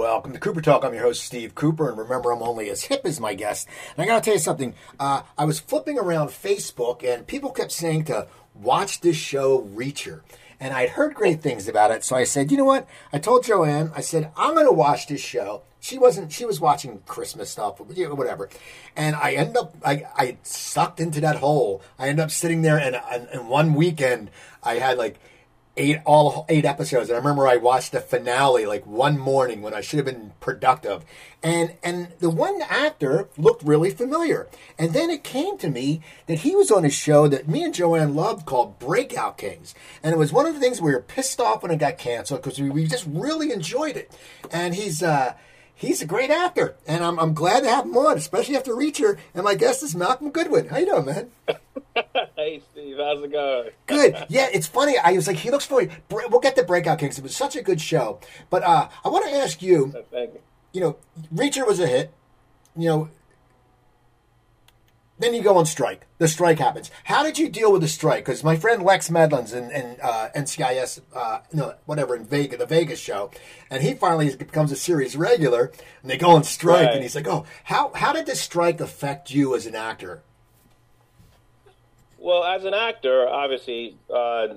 Welcome to Cooper Talk. I'm your host, Steve Cooper, and remember, I'm only as hip as my guest. And I got to tell you something. Uh, I was flipping around Facebook, and people kept saying to watch this show, Reacher. And I'd heard great things about it, so I said, you know what? I told Joanne, I said, I'm to watch this show. She wasn't. She was watching Christmas stuff, whatever. And I end up. I, I sucked into that hole. I end up sitting there, and, and, and one weekend I had like eight all eight episodes. And i remember i watched the finale like one morning when i should have been productive. And and the one actor looked really familiar. And then it came to me that he was on a show that me and joanne loved called breakout kings. And it was one of the things we were pissed off when it got canceled because we, we just really enjoyed it. And he's uh he's a great actor, and I'm, I'm glad to have him on, especially after Reacher. And my guest is Malcolm Goodwin. How you doing, man? hey, Steve, how's it going? Good. Yeah, it's funny. I was like, he looks funny. We'll get the Breakout Kings. It was such a good show. But uh, I want to ask you, you know, Reacher was a hit. You know, then you go on strike. The strike happens. How did you deal with the strike? Because my friend Lex Medlin's in, in uh, NCIS, uh, no, whatever, in Vegas, the Vegas show, and he finally becomes a series regular, and they go on strike, Right. and he's like, "Oh, how how did this strike affect you as an actor?" Well, as an actor, obviously, uh,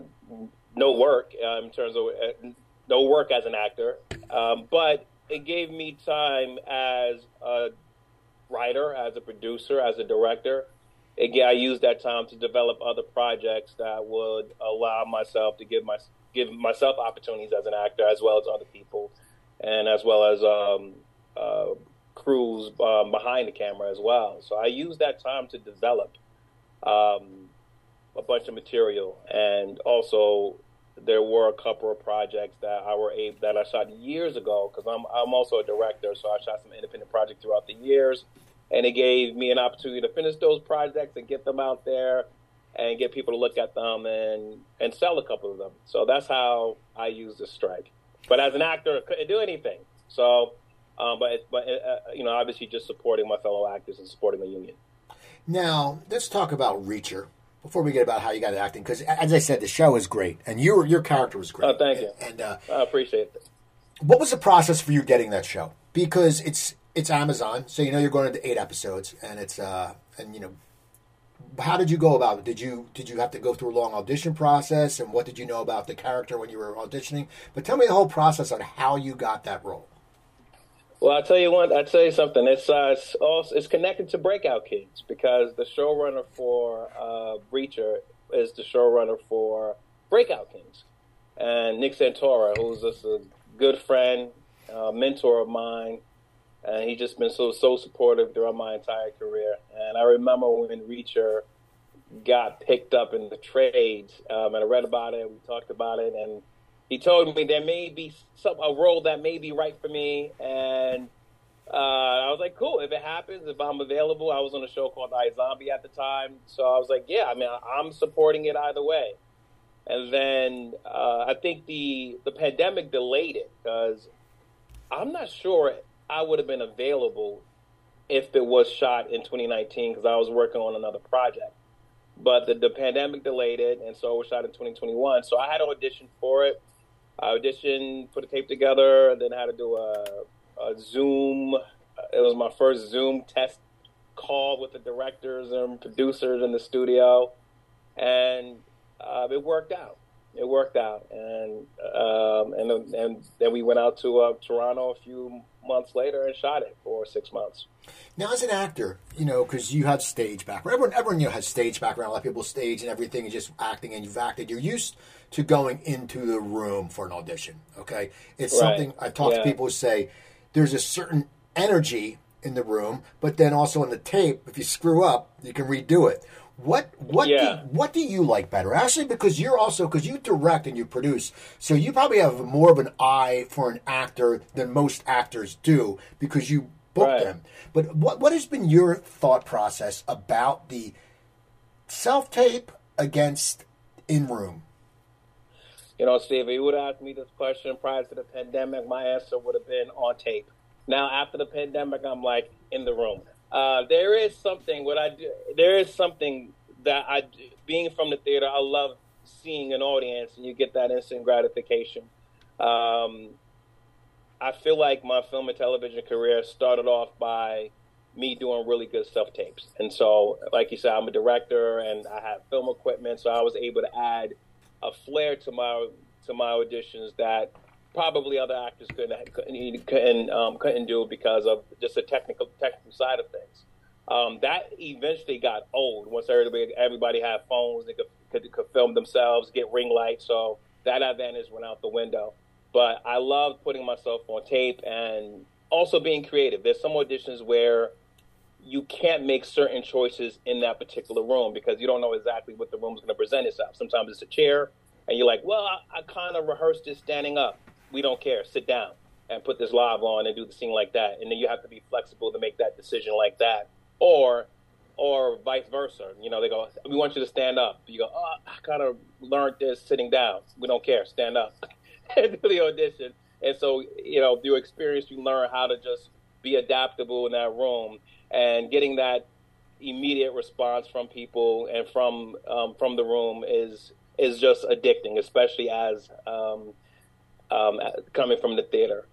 no work uh, in terms of uh, no work as an actor, um, but it gave me time as a writer, as a producer, as a director. Again, I used that time to develop other projects that would allow myself to give my give myself opportunities as an actor, as well as other people, and as well as um, uh, crews um, behind the camera as well. So I used that time to develop um, a bunch of material, and also there were a couple of projects that I were able that I shot years ago because I'm I'm also a director, so I shot some independent projects throughout the years, and it gave me an opportunity to finish those projects and get them out there and get people to look at them and and sell a couple of them. So that's how I use the strike. But as an actor, I couldn't do anything. So, um, but but uh, you know, obviously, just supporting my fellow actors and supporting the union. Now, let's talk about Reacher before we get about how you got acting. Because, as I said, the show is great, and your your character was great. Oh, thank you. And uh, I appreciate it. what was the process for you getting that show? Because it's it's Amazon, so you know you're going into eight episodes, and it's uh and you know. How did you go about it? Did you did you have to go through a long audition process, and what did you know about the character when you were auditioning? But tell me the whole process on how you got that role. Well, I'll tell you what. I'll tell you something. It's uh, it's, also, it's connected to Breakout Kings because the showrunner for uh, Reacher is the showrunner for Breakout Kings, and Nick Santora, who's just a good friend, uh, mentor of mine, and he's just been so so supportive throughout my entire career. And I remember when Reacher got picked up in the trades, um, and I read about it. We talked about it, and he told me there may be some a role that may be right for me, and uh, I was like, cool. If it happens, if I'm available, I was on a show called iZombie at the time, so I was like, yeah. I mean, I'm supporting it either way. And then uh, I think the the pandemic delayed it because I'm not sure I would have been available if it was shot in 2019 because I was working on another project. But the, the pandemic delayed it, and so it was shot in 2021. So I had to audition for it. I auditioned, put a tape together, and then had to do a, a Zoom. It was my first Zoom test call with the directors and producers in the studio, and uh, it worked out. It worked out, and um, and and then we went out to uh, Toronto a few months later and shot it for six months. Now, as an actor, you know, because you have stage background, everyone, everyone you know has stage background. A lot of people stage and everything, and just acting, and you've acted. You're used to going into the room for an audition. Okay, it's Right. something I've talked to people who say there's a certain energy in the room, but then also on the tape, if you screw up, you can redo it. What what Yeah. do, what do you like better? Actually, because you're also because you direct and you produce, so you probably have more of an eye for an actor than most actors do because you book Right. them. But what what has been your thought process about the self tape against in room? You know, Steve, if you would have asked me this question prior to the pandemic, my answer would have been on tape. Now, after the pandemic, I'm like in the room. Uh, there is something what I do. There is something that I, being from the theater, I love seeing an audience, and you get that instant gratification. Um, I feel like my film and television career started off by me doing really good self tapes. And so, like you said, I'm a director and I have film equipment, so I was able to add a flair to my to my auditions that probably other actors couldn't couldn't couldn't, um, couldn't do because of just the technical technical side of things. Um, that eventually got old once everybody everybody had phones, they could, could, could film themselves, get ring lights, so that advantage went out the window. But I loved putting myself on tape and also being creative. There's some auditions where you can't make certain choices in that particular room because you don't know exactly what the room is going to present itself. Sometimes it's a chair, and you're like, well, I, I kind of rehearsed this standing up. We don't care. Sit down and put this live on and do the scene like that. And then you have to be flexible to make that decision like that. Or or vice versa. You know, they go, we want you to stand up. You go, oh, I kind of learned this sitting down. We don't care. Stand up and do the audition. And so, you know, through experience, you learn how to just be adaptable in that room and getting that immediate response from people and from um, from the room is is just addicting, especially as um, um, coming from the theater.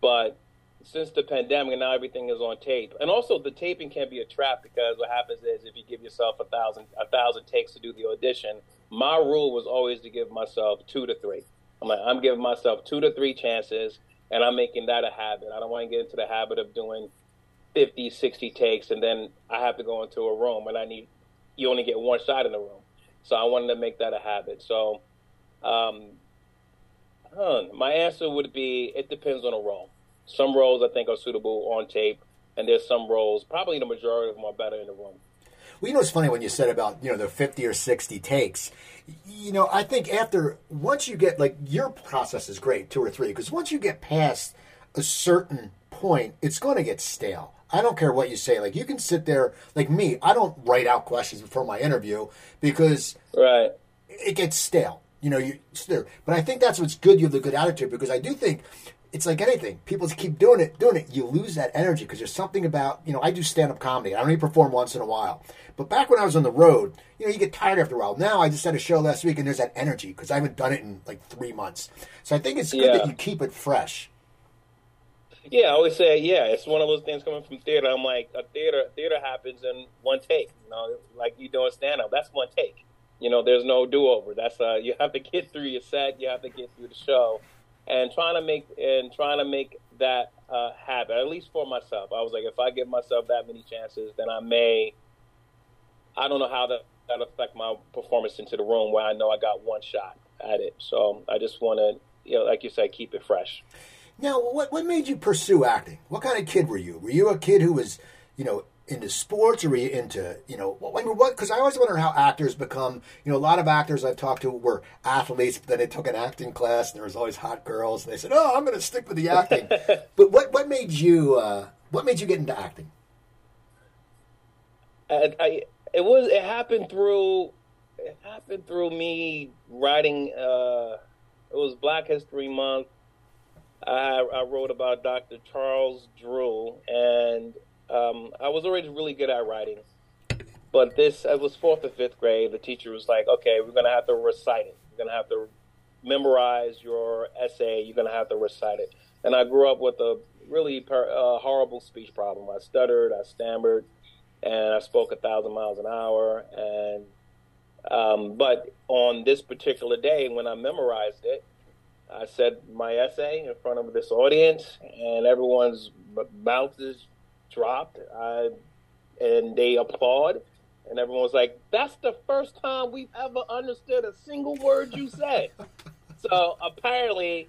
But since the pandemic, now everything is on tape, and also the taping can be a trap because what happens is if you give yourself a thousand a thousand takes to do the audition, my rule was always to give myself two to three. I'm like I'm giving myself two to three chances, and I'm making that a habit. I don't want to get into the habit of doing 50, 60 takes, and then I have to go into a room and I need, you only get one shot in the room. So I wanted to make that a habit. So, um, huh, my answer would be it depends on the role. Some roles I think are suitable on tape, and there's some roles, probably the majority of them are better in the room. Well, you know, it's funny when you said about you know the fifty or sixty takes. You know, I think after once you get like your process is great, two or three, because once you get past a certain point, it's going to get stale. I don't care what you say. Like you can sit there, like me. I don't write out questions before my interview because right it gets stale. You know, you there. But I think that's what's good. You have the good attitude because I do think it's like anything. People just keep doing it, doing it. You lose that energy because there's something about you know. I do stand up comedy. I only perform once in a while. But back when I was on the road, you know, you get tired after a while. Now I just had a show last week and there's that energy because I haven't done it in like three months. So I think it's good yeah. that you keep it fresh. Yeah, I always say, yeah, it's one of those things coming from theater. I'm like, a theater theater happens in one take. You know, like you doing stand up, that's one take. You know, there's no do over. That's uh, you have to get through your set, you have to get through the show, and trying to make and trying to make that uh, habit. At least for myself, I was like, if I give myself that many chances, then I may. I don't know how that that affect my performance into the room where I know I got one shot at it. So I just want to, you know, like you said, keep it fresh. Now, what what made you pursue acting? What kind of kid were you? Were you a kid who was, you know, into sports, or were you into, you know, what? Because I always wonder how actors become. You know, a lot of actors I've talked to were athletes, but then they took an acting class, and there was always hot girls, and they said, "Oh, I'm going to stick with the acting." but what what made you uh, what made you get into acting? I, I, it was it happened through it happened through me writing. Uh, it was Black History Month I, I wrote about Dr. Charles Drew, and um, I was already really good at writing. But this, I was fourth or fifth grade. The teacher was like, "Okay, we're gonna have to recite it. You're gonna have to memorize your essay. You're gonna have to recite it." And I grew up with a really per, uh, horrible speech problem. I stuttered, I stammered, and I spoke a thousand miles an hour. And um, but on this particular day, when I memorized it, I said my essay in front of this audience, and everyone's mouths dropped. I, and they applaud, and everyone was like, "That's the first time we've ever understood a single word you said." so apparently,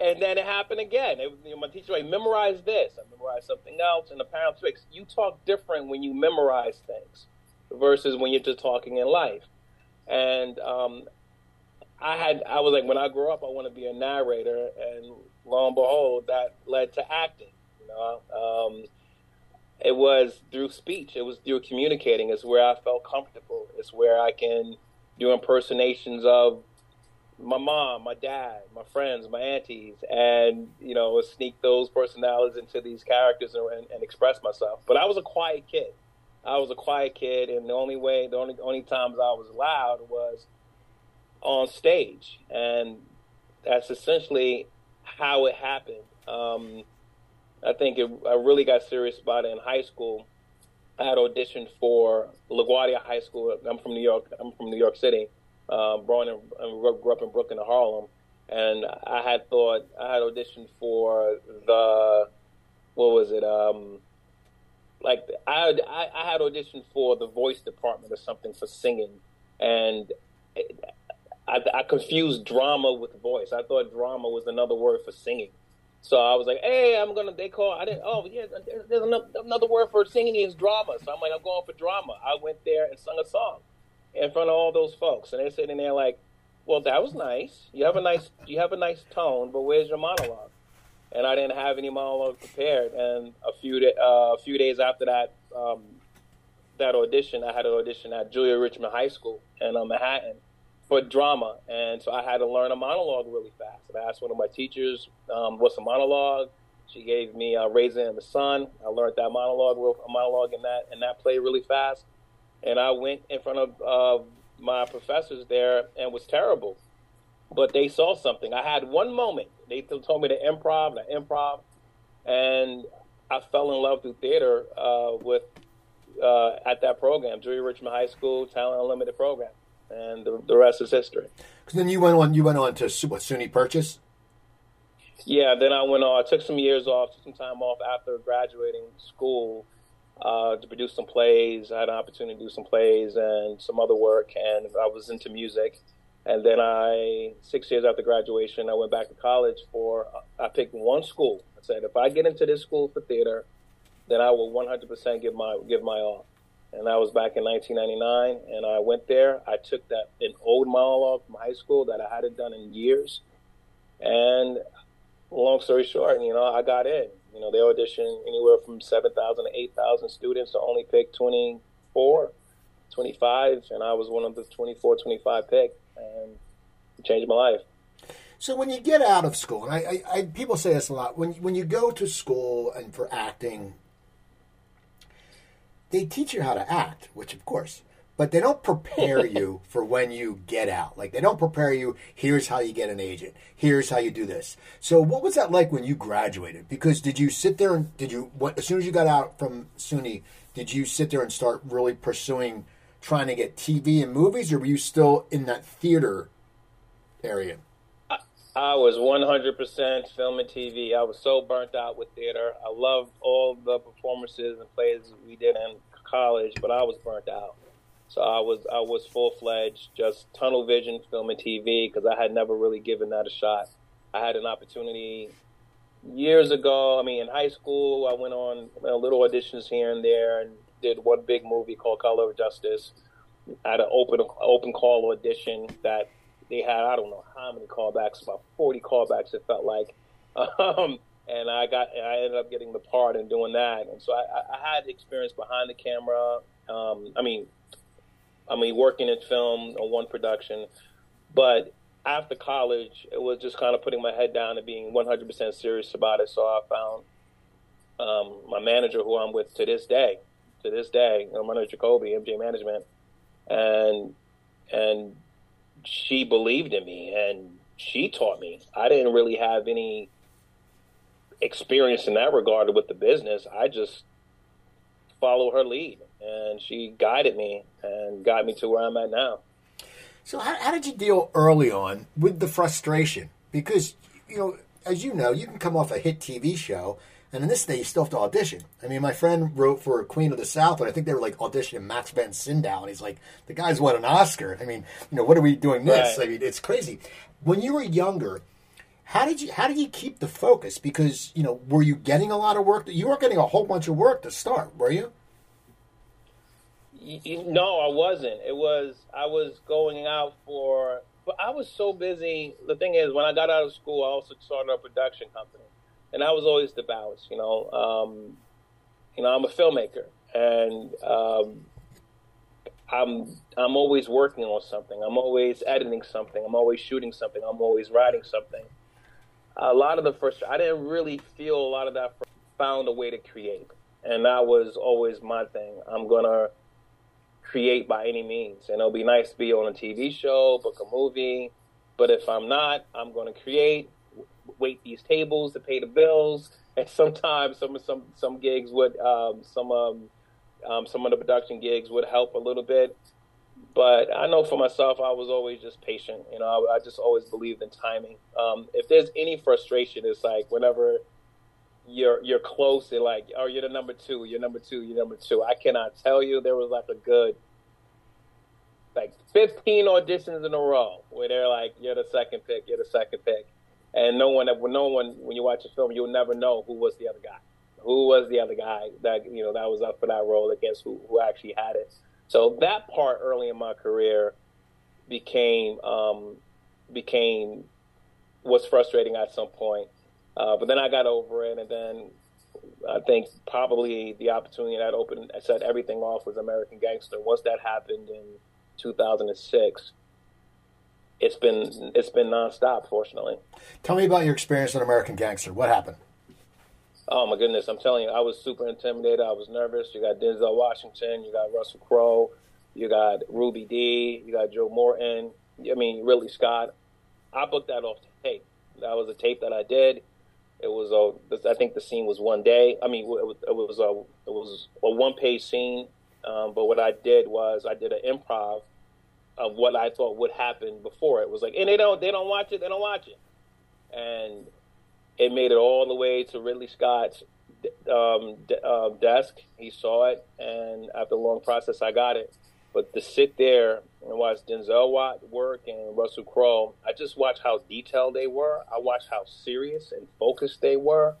and then it happened again. It, you know, my teacher like, "Memorize this." I memorized something else, and apparently, you talk different when you memorize things versus when you're just talking in life. And um, I had I was like when I grow up I want to be a narrator and lo and behold that led to acting you know um, it was through speech. It was through communicating. It's where I felt comfortable. It's where I can do impersonations of my mom my dad my friends my aunties and you know sneak those personalities into these characters and, and express myself. But I was a quiet kid. I was a quiet kid and the only way the only only times I was loud was on stage, and that's essentially how it happened. Um, I think it, I really got serious about it in high school. I had auditioned for LaGuardia High School. I'm from New York. I'm from New York City. Uh, born and grew up in Brooklyn Harlem, and I had thought I had auditioned for the what was it? Um, like I, I, I had auditioned for the voice department or something for singing, and I, I confused drama with voice. I thought drama was another word for singing. So I was like, "Hey, I'm gonna." They call. I didn't. Oh, yeah. There's another, another word for singing is drama. So I'm like, I'm going for drama. I went there and sung a song in front of all those folks, and they're sitting there like, "Well, that was nice. You have a nice, you have a nice tone, but where's your monologue?" And I didn't have any monologue prepared. And a few, uh, a few days after that, um, that audition, I had an audition at Julia Richman High School in uh, Manhattan for drama, and so I had to learn a monologue really fast. And I asked one of my teachers, um, "What's a monologue?" She gave me uh, "Raisin in the Sun." I learned that monologue, a monologue in that, and that played really fast. And I went in front of uh, my professors there and was terrible, but they saw something. I had one moment. They told me to improv, and I improv, and I fell in love through theater uh, with uh, at that program, Julia Richman High School Talent Unlimited program and the, the rest is history. Because then you went on. You went on to what SUNY Purchase. Yeah, then I went on. I took some years off, took some time off after graduating school uh, to produce some plays. I had an opportunity to do some plays and some other work, and I was into music. And then I, six years after graduation, I went back to college for. I picked one school. I said, if I get into this school for theater, then I will 100% give my give my all and that was back in 1999. And I went there. I took that an old monologue from high school that I hadn't done in years, and long story short, you know, I got in. You know, they auditioned anywhere from 7,000 to 8,000 students to only pick 24, 25, and I was one of the 24, 25 picked, and it changed my life. So when you get out of school, and I, I, I, people say this a lot, when when you go to school and for acting, they teach you how to act, which of course, but they don't prepare you for when you get out. Like they don't prepare you. Here's how you get an agent. Here's how you do this. So what was that like when you graduated? Because did you sit there and did you what as soon as you got out from SUNY, did you sit there and start really pursuing trying to get TV and movies, or were you still in that theater area? I was 100% film and TV. I was so burnt out with theater. I loved all the performances and plays we did in college, but I was burnt out. So I was I was full fledged, just tunnel vision, film and TV, because I had never really given that a shot. I had an opportunity years ago. I mean, in high school, I went on you know, little auditions here and there, and did one big movie called Color of Justice. I had an open open call audition that they had I don't know how many callbacks, about forty callbacks. It felt like, um, and I got I ended up getting the part and doing that. And so I, I had experience behind the camera. Um, I mean, I mean working in film on one production, but after college, it was just kind of putting my head down and being 100% serious about it. So I found um, my manager, who I'm with to this day, to this day, my manager Jacoby, MJ Management, and and she believed in me and she taught me. I didn't really have any experience in that regard with the business. I just follow her lead and she guided me and got me to where I'm at now. So how, how did you deal early on with the frustration? Because, you know, as you know, you can come off a hit TV show and in this day, you still have to audition. I mean, my friend wrote for Queen of the South, and I think they were like auditioning Max von Sydow, and he's like, the guy's won an Oscar. I mean, you know, what are we doing this? Right. I mean, it's crazy. When you were younger, how did you how did you keep the focus? Because you know, were you getting a lot of work? You weren't getting a whole bunch of work to start, were you? No, I wasn't. It was I was going out for, but I was so busy. The thing is, when I got out of school, I also started a production company and I was always the balance. You know, um, you know, I'm a filmmaker, and um, I'm I'm always working on something. I'm always editing something. I'm always shooting something. I'm always writing something. A lot of the first, I didn't really feel a lot of that. Found a way to create, and that was always my thing. I'm gonna create by any means, and it'll be nice to be on a TV show, book a movie. But if I'm not, I'm going to create wait these tables to pay the bills, and sometimes some some some gigs would um, some um, um, some of the production gigs would help a little bit. But I know for myself, I was always just patient. You know, I, I just always believed in timing. Um, if there's any frustration, it's like whenever you're you're close and like, oh, you're the number two, you're number two, you're number two. I cannot tell you there was like a good like 15 auditions in a row where they're like, you're the second pick, you're the second pick, and no one, no one, when you watch a film, you'll never know who was the other guy, who was the other guy that you know that was up for that role against who who actually had it. So that part early in my career became um, became was frustrating at some point. Uh, but then I got over it, and then I think probably the opportunity that opened set everything off was American Gangster. Once that happened in 2006, it's been it's been nonstop. Fortunately, tell me about your experience in American Gangster. What happened? Oh my goodness, I'm telling you, I was super intimidated. I was nervous. You got Denzel Washington, you got Russell Crowe, you got Ruby Dee, you got Joe Morton. I mean, really, Scott. I booked that off tape. That was a tape that I did. It was a, I think the scene was one day. I mean, it was, it was a, it was a one page scene. Um, but what I did was I did an improv of what I thought would happen before it was like, and they don't, they don't watch it, they don't watch it, and it made it all the way to Ridley Scott's um, uh, desk. He saw it, and after a long process, I got it. But to sit there and watch Denzel Watt work and Russell Crowe, I just watched how detailed they were. I watched how serious and focused they were.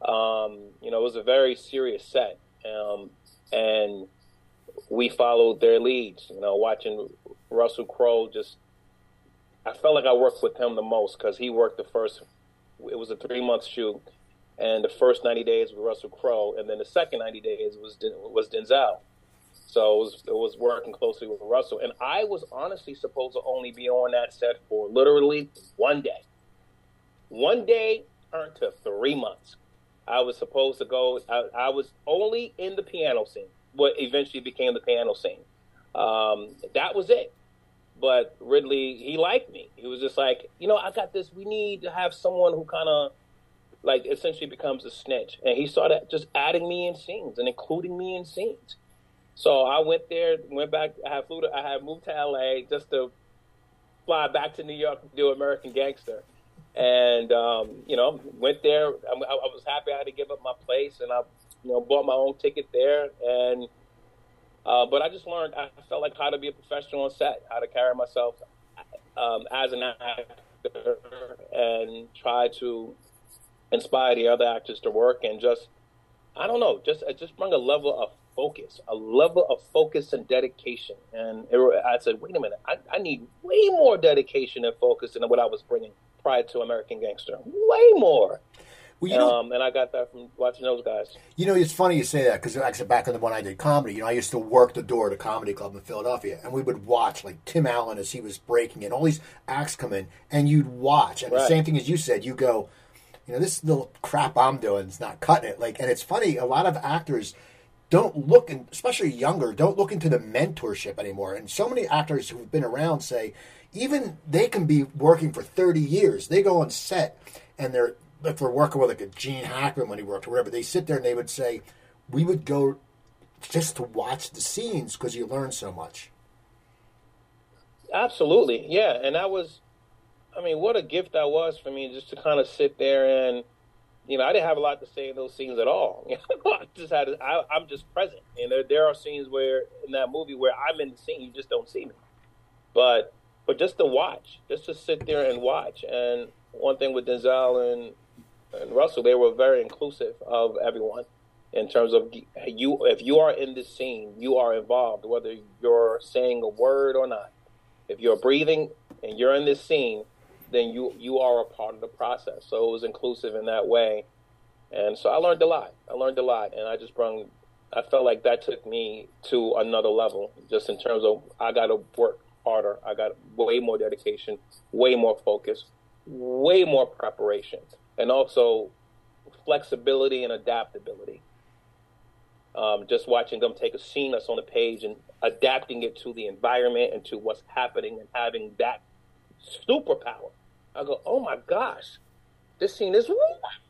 Um, you know, it was a very serious set, um, and we followed their leads. You know, watching Russell Crowe just, I felt like I worked with him the most because he worked the first it was a three month shoot, and the first ninety days was Russell Crowe, and then the second ninety days was was Denzel. So it was, it was working closely with Russell, and I was honestly supposed to only be on that set for literally one day. One day turned to three months. I was supposed to go. I, I was only in the piano scene, what eventually became the piano scene. Um, that was it. But Ridley, he liked me. He was just like, you know, I got this. We need to have someone who kind of like essentially becomes a snitch. And he started just adding me in scenes and including me in scenes. So I went there, went back. I had flew to, I had moved to LA just to fly back to New York to do American Gangster. And um, you know, went there. I, I was happy I had to give up my place, and I, you know, bought my own ticket there and uh, but I just learned, I felt like how to be a professional on set, how to carry myself um, as an actor, and try to inspire the other actors to work and just, I don't know, just just bring a level of focus, a level of focus and dedication. And it, I said, wait a minute, I, I need way more dedication and focus than what I was bringing prior to American Gangster. Way more. Well, you know, um, and I got that from watching those guys. You know, it's funny you say that because, said, back in the when I did comedy, you know, I used to work the door at a comedy club in Philadelphia, and we would watch like Tim Allen as he was breaking, and all these acts come in, and you'd watch, and right. the same thing as you said, you go, you know, this little crap I'm doing is not cutting it. Like, and it's funny, a lot of actors don't look, and especially younger, don't look into the mentorship anymore. And so many actors who've been around say, even they can be working for 30 years. They go on set and they're if we're working with like a Gene Hackman when he worked or whatever, they sit there and they would say, we would go just to watch the scenes because you learn so much. Absolutely, yeah, and that was, I mean, what a gift that was for me just to kind of sit there and, you know, I didn't have a lot to say in those scenes at all. I just had, I, I'm just present, and there, there are scenes where in that movie where I'm in the scene, you just don't see me, but but just to watch, just to sit there and watch, and one thing with Denzel and and Russell, they were very inclusive of everyone in terms of you. If you are in this scene, you are involved, whether you're saying a word or not. If you're breathing and you're in this scene, then you you are a part of the process. So it was inclusive in that way, and so I learned a lot. I learned a lot, and I just brought. I felt like that took me to another level, just in terms of I got to work harder. I got way more dedication, way more focus, way more preparation and also flexibility and adaptability. Um, just watching them take a scene that's on the page and adapting it to the environment and to what's happening and having that superpower. I go, oh my gosh, this scene is way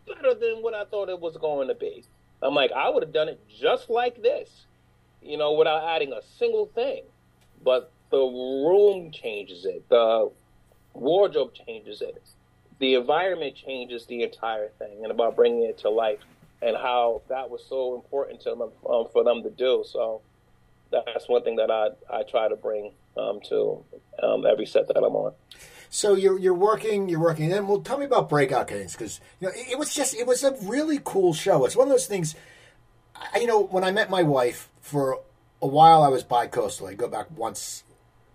better than what I thought it was going to be. I'm like, I would have done it just like this, you know, without adding a single thing. But the room changes it, the wardrobe changes it, the environment changes the entire thing, and about bringing it to life, and how that was so important to them um, for them to do. So that's one thing that I I try to bring um, to um, every set that I'm on. So you're you're working, you're working. And well, tell me about Breakout Kings because you know it, it, was just it was a really cool show. It's one of those things. I, you know, when I met my wife for a while, I was bi-coastal. I go back once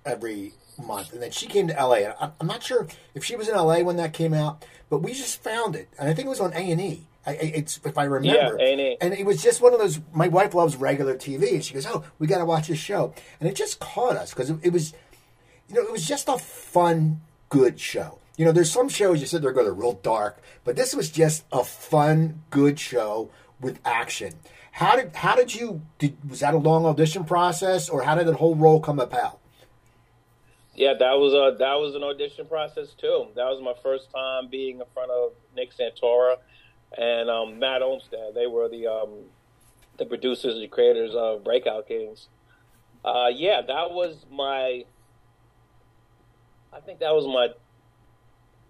every month, and then she came to LA. And I'm not sure if she was in LA when that came out, but we just found it, and I think it was on A and E. It's if I remember, yeah, A&E. and it was just one of those. My wife loves regular TV, and she goes, "Oh, we got to watch this show," and it just caught us because it, it was, you know, it was just a fun good show. You know, there's some shows you sit there go, they're real dark, but this was just a fun, good show with action. How did how did you did, was that a long audition process, or how did the whole role come about? Yeah, that was a that was an audition process too. That was my first time being in front of Nick Santora and um, Matt Olmstead. They were the um, the producers and creators of Breakout Kings. Uh, yeah, that was my I think that was my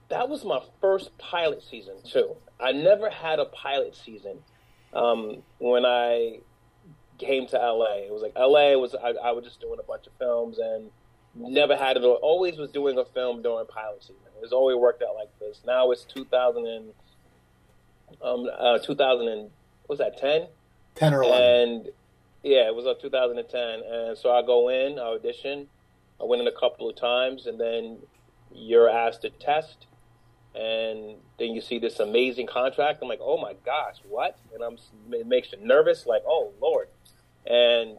that was my first pilot season too. I never had a pilot season um, when I came to LA. It was like LA was I, I, was just doing a bunch of films and never had it. Always was doing a film during pilot season. It's always worked out like this. Now it's 2000 and um, uh, 2000 and was that 10? 10 or 11. And yeah, it was up 2010. And so I go in, I audition, I went in a couple of times, and then you're asked to test, and then you see this amazing contract. I'm like, oh my gosh, what? And I'm it makes you nervous, like, oh lord. And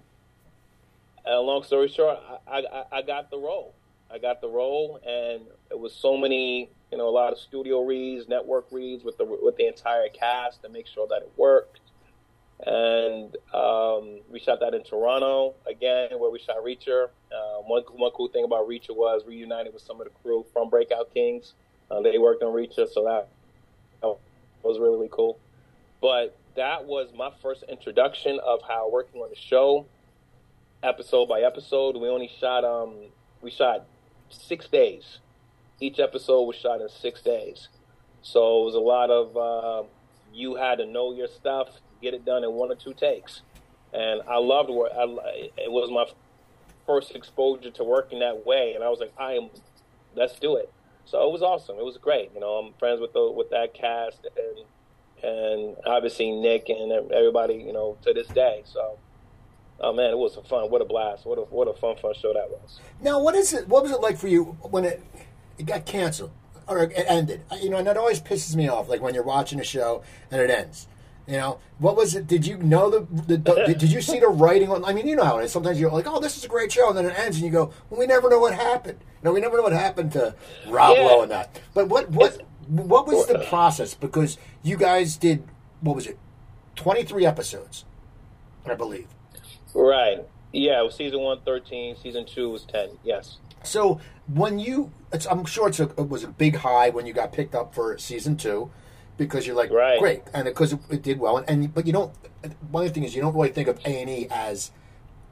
uh, long story short, I, I, I got the role. I got the role, and it was so many, you know, a lot of studio reads, network reads with the with the entire cast to make sure that it worked and um, we shot that in Toronto again, where we shot Reacher. Uh, one one cool thing about Reacher was reunited with some of the crew from Breakout Kings. Uh, they worked on Reacher, so that, was really cool. But that was my first introduction of how working on the show, episode by episode. We only shot um we shot six days. Each episode was shot in six days, so it was a lot of. Uh, you had to know your stuff get it done in one or two takes. And I loved work. I, it was my first exposure to working that way, and I was like, I am, let's do it. So it was awesome. It was great. You know, I'm friends with the with that cast and and obviously Nick and everybody. You know, to this day. So. Oh man, it was a fun. What a blast! What a what a fun fun show that was. Now, what is it? What was it like for you when it it got canceled or it ended? Uh, you know, and that always pisses me off. Like when you're watching a show and it ends. You know, what was it? Did you know the, the, the did you see the writing on? I mean, you know how it is. Sometimes you're like, "Oh, this is a great show," and then it ends, and you go, "Well, we never know what happened." You know, we never know what happened to Rob yeah. Lowe and that. But what what what was the uh, process? Because you guys did what was it, twenty three episodes, I believe. Right. Yeah. It was season one, 13. Season two was ten. Yes. So when you, I'm sure a, it was a big high when you got picked up for season two because you're like right. great, and because it, it, did well, and, and but you don't. One of the things is you don't really think of A and E as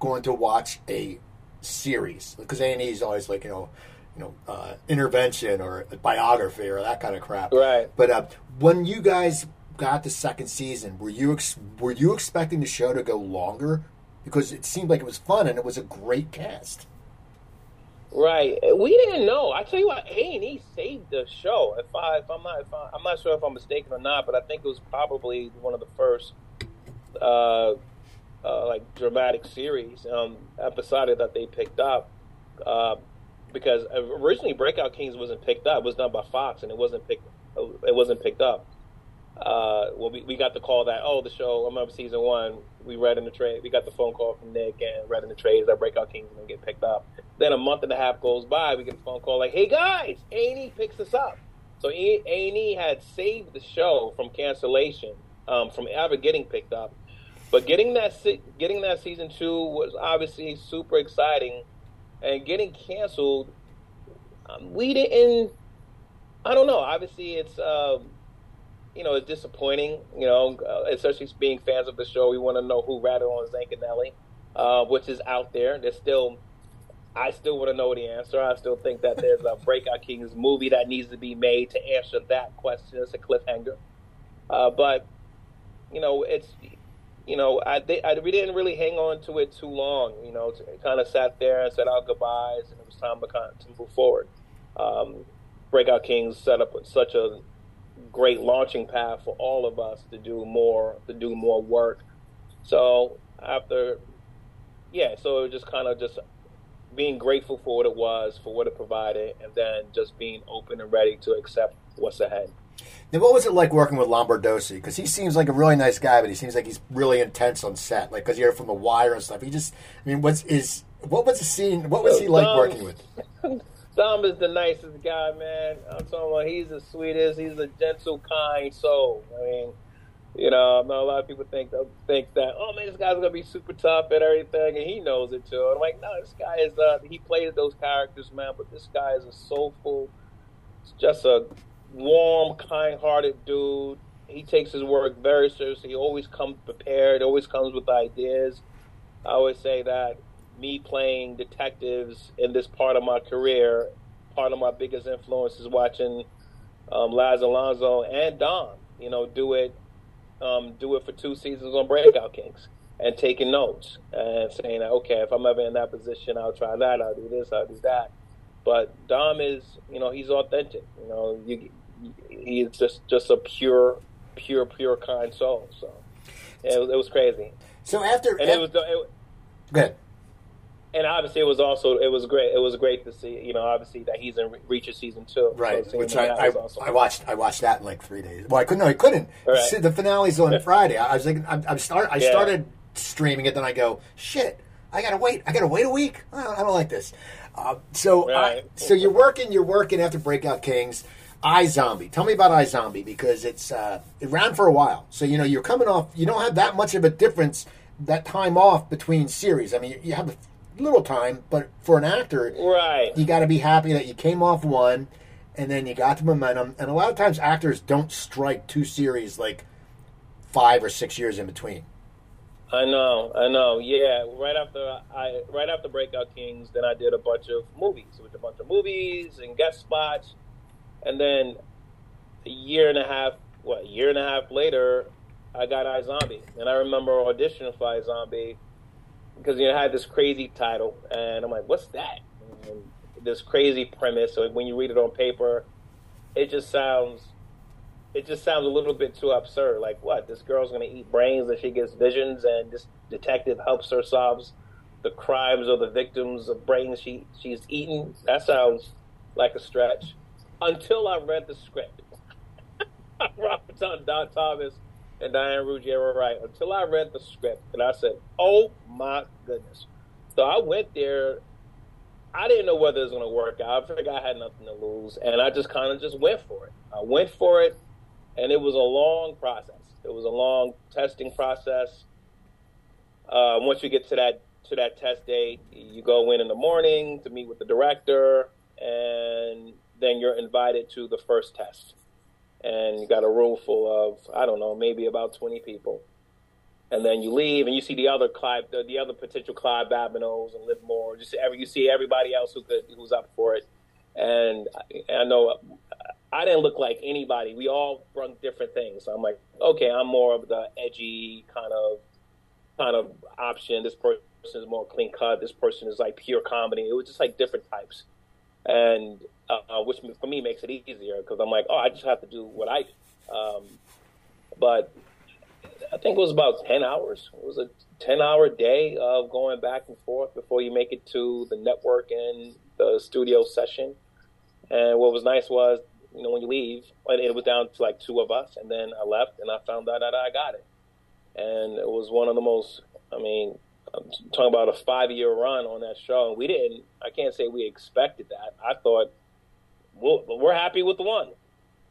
going to watch a series because A and E is always like you know, you know, uh, intervention or biography or that kind of crap. Right. But uh, when you guys got the second season, were you ex- were you expecting the show to go longer? Because it seemed like it was fun and it was a great cast. Right. We didn't know. I tell you what, A and E saved the show. If I, if I'm not, if I, am not sure if I'm mistaken or not, but I think it was probably one of the first, uh, uh, like dramatic series, um, episodic that they picked up. Uh, because originally Breakout Kings wasn't picked up. It was done by Fox, and it wasn't picked. It wasn't picked up. Uh, well, we, we got the call that oh the show. I remember season one. We read in the trade. We got the phone call from Nick and read in the trades that Breakout Kings gonna get picked up. Then a month and a half goes by. We get a phone call like, "Hey guys, A&E picks us up." So A&E had saved the show from cancellation, um, from ever getting picked up. But getting that getting that season two was obviously super exciting, and getting canceled, um, we didn't. I don't know. Obviously, it's uh, you know, it's disappointing. You know, uh, especially being fans of the show, we want to know who ratted on Zancanelli, uh, which is out there. There's still, I still want to know the answer. I still think that there's a Breakout Kings movie that needs to be made to answer that question. It's a cliffhanger, uh, but you know, it's you know, I, they, I, we didn't really hang on to it too long. You know, kind of sat there and said our goodbyes, and it was time to, to move forward. Um, Breakout Kings set up with such a great launching pad for all of us to do more, to do more work. So after, yeah, so it was just kind of just being grateful for what it was, for what it provided, and then just being open and ready to accept what's ahead. Now, what was it like working with Lombardozzi? Because he seems like a really nice guy, but he seems like he's really intense on set. Like, because you hear from The Wire and stuff. He just, I mean, what's is what was the scene? What was he like Dom, working with? Dom is the nicest guy, man. I'm talking about he's the sweetest. He's a gentle, kind soul. I mean, you know, I know a lot of people think think that, oh man, this guy's gonna be super tough and everything, and he knows it too. I'm like, no, this guy is. Uh, he played those characters, man, but this guy is a soulful, just a warm, kind-hearted dude. He takes his work very seriously. He always comes prepared. Always comes with ideas. I always say that me playing detectives in this part of my career, part of my biggest influence is watching um, Laz Alonso and Dom. You know, do it, um, do it for two seasons on Breakout Kings, and taking notes and saying, okay, if I'm ever in that position, I'll try that. I'll do this. I'll do that. But Dom is, you know, he's authentic. You know, you, he's just just a pure, pure, pure kind soul. So it, it was crazy. So after, and it was it, good. And obviously, it was also it was great. It was great to see, you know, obviously that he's in Reacher season two, right? So which I I. I, watched. I watched that in like three days. Well, I couldn't. No, I couldn't. Right. The finale's on Friday. I was like, I'm, I'm start. I yeah. started streaming it, then I go, shit. I gotta wait. I gotta wait a week. I don't, I don't like this. Uh, so, right. I, so you're working. You're working after Breakout Kings. iZombie. Tell me about iZombie because it's uh, it ran for a while. So you know you're coming off. You don't have that much of a difference that time off between series. I mean, you have a little time, but for an actor, right, you got to be happy that you came off one, and then you got the momentum. And a lot of times, actors don't strike two series like five or six years in between. I know, I know. Yeah, right after I right after Breakout Kings, then I did a bunch of movies, with a bunch of movies and guest spots, and then a year and a half, what, a year and a half later, I got iZombie, and I remember auditioning for iZombie because you know, I had this crazy title, and I'm like, what's that? And this crazy premise. So when you read it on paper, it just sounds it just sounds a little bit too absurd. Like, what? This girl's going to eat brains and she gets visions, and this detective helps her solve the crimes of the victims of brains she she's eaten. That sounds like a stretch. Until I read the script, Robert Don Thomas and Diane Ruggiero Wright. Until I read the script, and I said, "Oh my goodness!" So I went there. I didn't know whether it was going to work out. I figured I had nothing to lose, and I just kind of just went for it. I went for it and it was a long process. It was a long testing process. Uh, once you get to that to that test date, you go in in the morning to meet with the director, and then you're invited to the first test. And you got a room full of I don't know, maybe about twenty people. And then you leave, and you see the other Clive, the, the other potential Clive Babineaux and Liv Moore. Just every you see everybody else who could who's up for it. And I, I know I didn't look like anybody. We all brung different things. So I'm like, okay, I'm more of the edgy kind of kind of option. This person is more clean cut. This person is like pure comedy. It was just like different types, and uh, which for me makes it easier because I'm like, oh, I just have to do what I do. Um, but I think it was about ten hours. It was a ten hour day of going back and forth before you make it to the network and the studio session. And what was nice was you know, when you leave, and it was down to like two of us, and then I left, and I found out that I got it, and it was one of the most. I mean, I'm talking about a five year run on that show, and we didn't. I can't say we expected that. I thought, well, we're happy with one,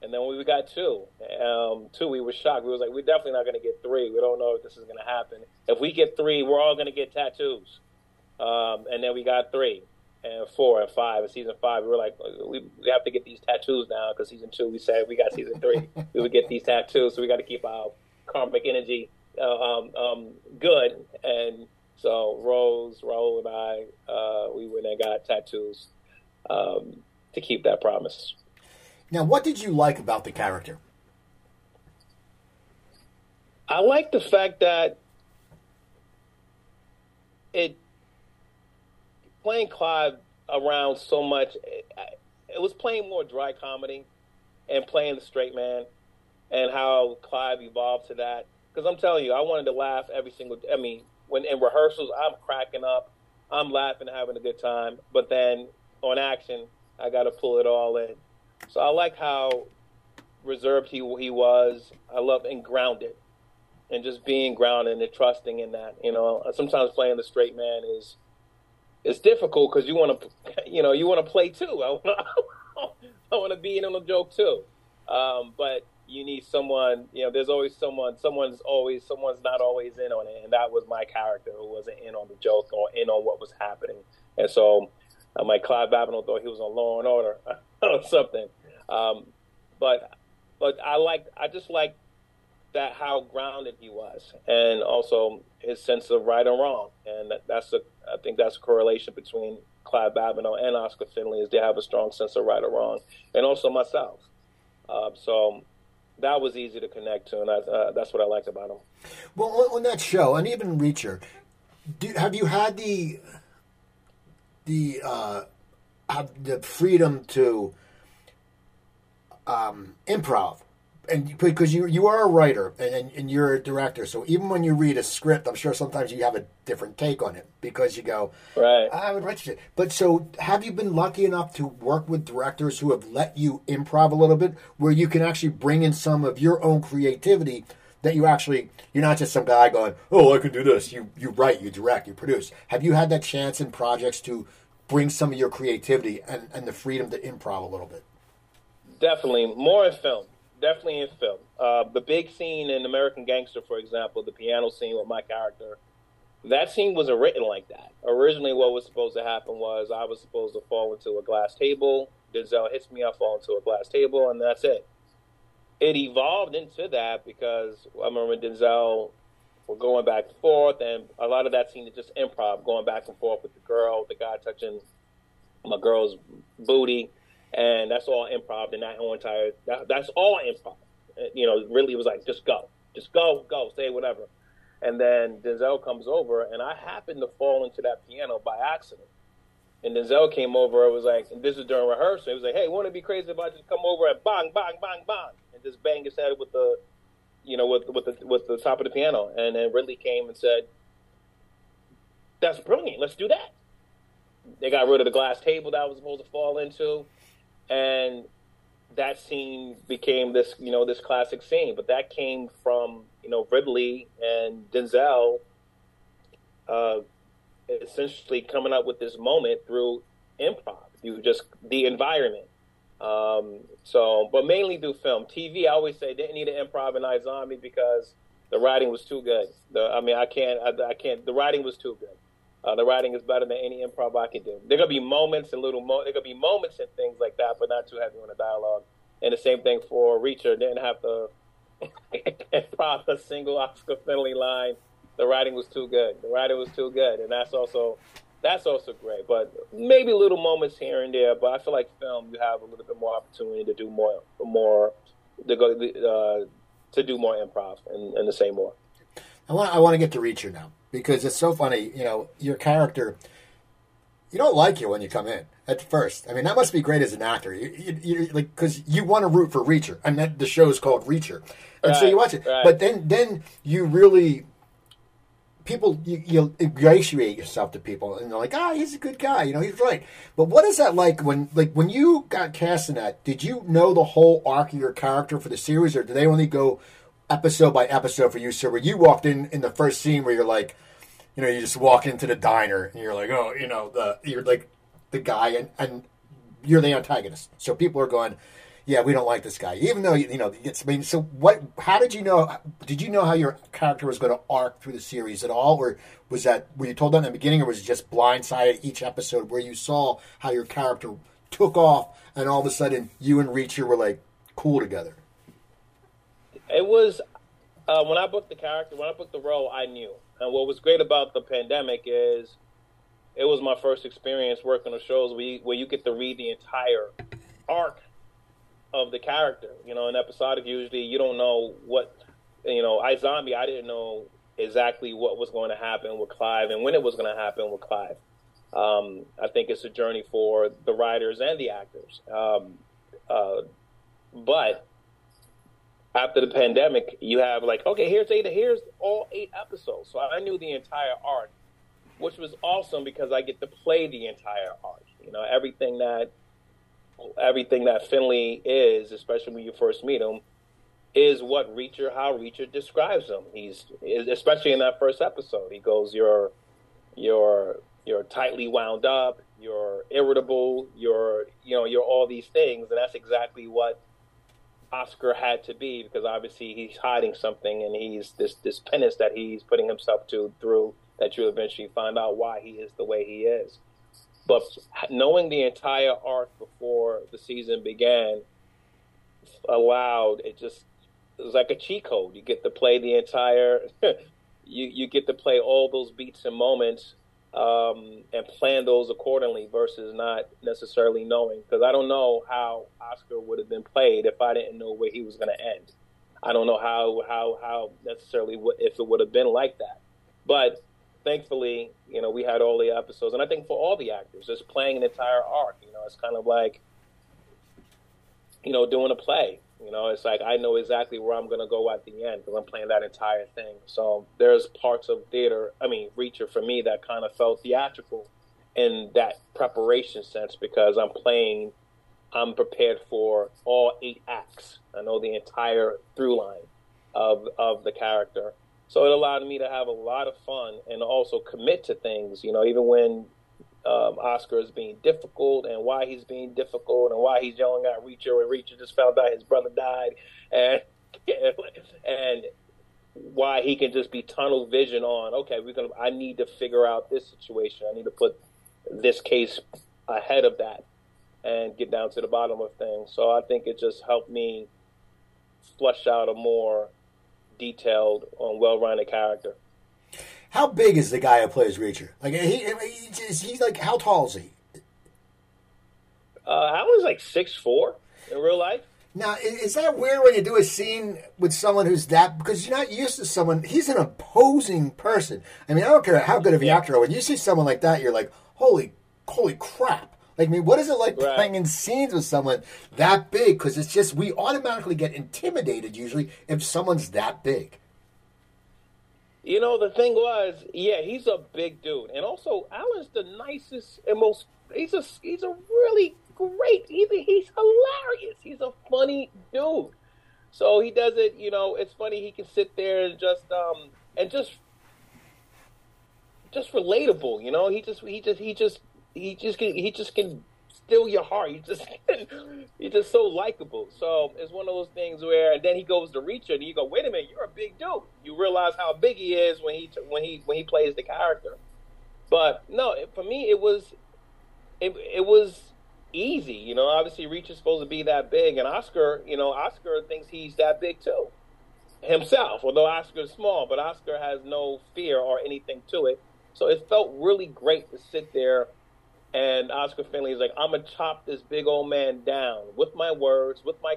and then we got two, um, two, we were shocked. We was like, we're definitely not going to get three. We don't know if this is going to happen. If we get three, we're all going to get tattoos, um, and then we got three and four and five. And season five, we were like, we, we have to get these tattoos now because season two, we said we got season three, we would get these tattoos. So we got to keep our karmic energy uh, um, um, good. And so Rose, Rahul, and I, uh, we went and got tattoos um, to keep that promise. Now, what did you like about the character? I like the fact that it playing Clive around so much. It, it was playing more dry comedy and playing the straight man, and how Clive evolved to that. Because I'm telling you, I wanted to laugh every single. I mean, when in rehearsals, I'm cracking up, I'm laughing, having a good time. But then on action, I got to pull it all in. So I like how reserved he he was. I love and grounded and just being grounded and trusting in that. You know, sometimes playing the straight man is is difficult because you want to, you know, you want to play too. I want to, I be in on the joke too. Um, but you need someone. You know, there's always someone. Someone's always someone's not always in on it, and that was my character who wasn't in on the joke or in on what was happening. And so, uh, my Clive Babineaux thought he was on Law and Order or something. Um, but but I like I just like that how grounded he was, and also his sense of right and wrong, and that, that's a I think that's a correlation between Clive Babineaux and Oscar Finley is they have a strong sense of right or wrong, and also myself. Uh, so that was easy to connect to, and uh, that's what I liked about him. Well, on, on that show, and even Reacher, do, have you had the the uh, have the freedom to um, improv and because you you are a writer and, and you're a director, so even when you read a script, I'm sure sometimes you have a different take on it because you go, right, I would write it. But so, have you been lucky enough to work with directors who have let you improv a little bit, where you can actually bring in some of your own creativity? That you actually, you're not just some guy going, oh, I can do this. You you write, you direct, you produce. Have you had that chance in projects to bring some of your creativity and, and the freedom to improv a little bit? Definitely more in film definitely in film. Uh, the big scene in American Gangster, for example, the piano scene with my character, that scene wasn't written like that. Originally, what was supposed to happen was I was supposed to fall into a glass table. Denzel hits me, I fall into a glass table, and that's it. It evolved into that because I remember Denzel were going back and forth, and a lot of that scene is just improv, going back and forth with the girl, the guy touching my girl's booty and that's all improv. And that whole entire that, that's all improv. You know, really it was like just go, just go, go, say whatever. And then Denzel comes over, and I happened to fall into that piano by accident. And Denzel came over. It was like, and this is during rehearsal. He was like, "Hey, want to be crazy if I just come over and bang, bang, bang, bang, and just bang his head with the, you know, with with the with the top of the piano." And then Ridley came and said, "That's brilliant. Let's do that." They got rid of the glass table that I was supposed to fall into and that scene became this you know this classic scene. But that came from you know ridley and denzel uh, essentially coming up with this moment through improv you just the environment. Um, so but mainly through film. Tv i always say didn't need to improv in on me because the writing was too good. The, i mean i can't I, I can't the writing was too good uh, the writing is better than any improv I could do. There gonna be moments and little mo- there gonna be moments and things like that, but not too heavy on the dialogue. And the same thing for Reacher. Didn't have to improv a single Oscar Finley line. The writing was too good. The writing was too good, and that's also that's also great. But maybe little moments here and there. But I feel like film, you have a little bit more opportunity to do more, more to go uh, to do more improv and, and to say more. I want I want to get to Reacher now because it's so funny. You know, your character, you don't like you when you come in at first. I mean, that must be great as an actor. You, you, you like because you want to root for Reacher, and that the show is called Reacher, and right, so you watch it. Right. But then then you really people you, you ingratiate yourself to people and they're like ah he's a good guy you know he's right but what is that like when like when you got cast in that did you know the whole arc of your character for the series or did they only go episode by episode for you. sir, where you walked in in the first scene where you're like, you know, you just walk into the diner and you're like, oh, you know, the you're like the guy and and you're the antagonist. So people are going, yeah, we don't like this guy, even though you know it's. I mean, so what? How did you know? Did you know how your character was going to arc through the series at all, or was that were you told that in the beginning, or was it just blindsided each episode where you saw how your character took off, and all of a sudden you and Reacher were like cool together? It was uh, when I booked the character, when I booked the role, I knew. And what was great about the pandemic is it was my first experience working on shows where you, where you get to read the entire arc of the character. You know, in episodic, usually you don't know what, you know, iZombie, I didn't know exactly what was going to happen with Clive and when it was going to happen with Clive. Um, I think it's a journey for the writers and the actors. Um, uh, but after the pandemic, you have like, okay, here's eight, here's all eight episodes. So I knew the entire arc, which was awesome because I get to play the entire arc. You know, everything that everything that Finley is, especially when you first meet him, is what Reacher, how Reacher describes him. He's especially in that first episode. He goes, "You're, you're, you're tightly wound up. You're irritable. You're, you know, you're all these things." And that's exactly what Oscar had to be because obviously he's hiding something and he's this this penance that he's putting himself to through that you eventually find out why he is the way he is. But knowing the entire arc before the season began allowed it just it was like a cheat code. You get to play the entire you you get to play all those beats and moments um, and plan those accordingly versus not necessarily knowing because I don't know how Oscar would have been played if I didn't know where he was going to end. I don't know how how how necessarily if it would have been like that, but thankfully, you know, we had all the episodes, and I think for all the actors, just playing an entire arc, you know, it's kind of like, you know, doing a play. You know, it's like I know exactly where I'm going to go at the end because I'm playing that entire thing. So there's parts of theater, I mean, Reacher for me that kind of felt theatrical in that preparation sense because I'm playing, I'm prepared for all eight acts. I know the entire through line of of the character. So it allowed me to have a lot of fun and also commit to things, you know, even when um, Oscar is being difficult and why he's being difficult and why he's yelling at Reacher and Reacher just found out his brother died and and why he can just be tunnel vision on okay we're gonna I need to figure out this situation I need to put this case ahead of that and get down to the bottom of things so I think it just helped me flush out a more detailed and well-rounded character. How big is the guy who plays Reacher? Like he, he he's like how tall is he? Uh, I was like six four in real life. Now, is that weird when you do a scene with someone who's that? Because you're not used to someone. He's an opposing person. I mean, I don't care how good of an actor. When you see someone like that, you're like, holy, holy crap! Like, I mean, what is it like right. playing in scenes with someone that big? Because it's just we automatically get intimidated usually if someone's that big. You know, the thing was, yeah, he's a big dude, and also Alan's the nicest and most. He's a he's a really great. He's he's hilarious. He's a funny dude. So he does it. You know, it's funny. He can sit there and just um and just just relatable. You know, he just he just he just he just can, he just can steal your heart. He just you're just so likable. So it's one of those things where, and then he goes to reach Reacher, and you go, "Wait a minute, you're a big dude." You realize how big he is when he when he when he plays the character. But no, for me, it was it it was easy. You know, obviously Reacher's supposed to be that big, and Oscar, you know, Oscar thinks he's that big too himself. Although Oscar's small, but Oscar has no fear or anything to it. So it felt really great to sit there and Oscar Finley is like, I'm gonna chop this big old man down with my words, with my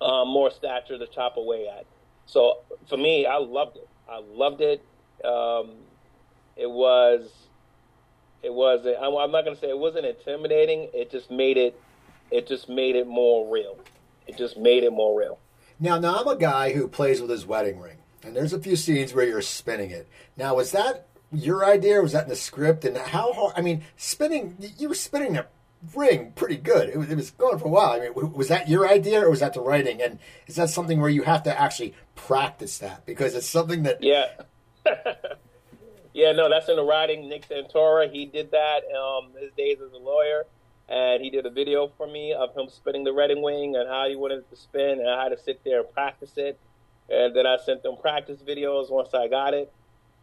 uh, more stature to chop away at. So for me, I loved it. I loved it. Um, it was, it was. I'm not gonna say it wasn't intimidating. It just made it. It just made it more real. It just made it more real. Now, now I'm a guy who plays with his wedding ring, and there's a few scenes where you're spinning it. Now, was that your idea? Was that in the script? And how hard? I mean, spinning. You were spinning that ring pretty good. It was, it was going for a while. I mean, was that your idea or was that the writing? And is that something where you have to actually practice that because it's something that? Yeah. yeah, no, that's in the writing. Nick Santora, he did that. Um, his days as a lawyer. and he did a video for me of him spinning the Reading Wing and how he wanted to spin, and how to sit there and practice it. And then I sent them practice videos once I got it.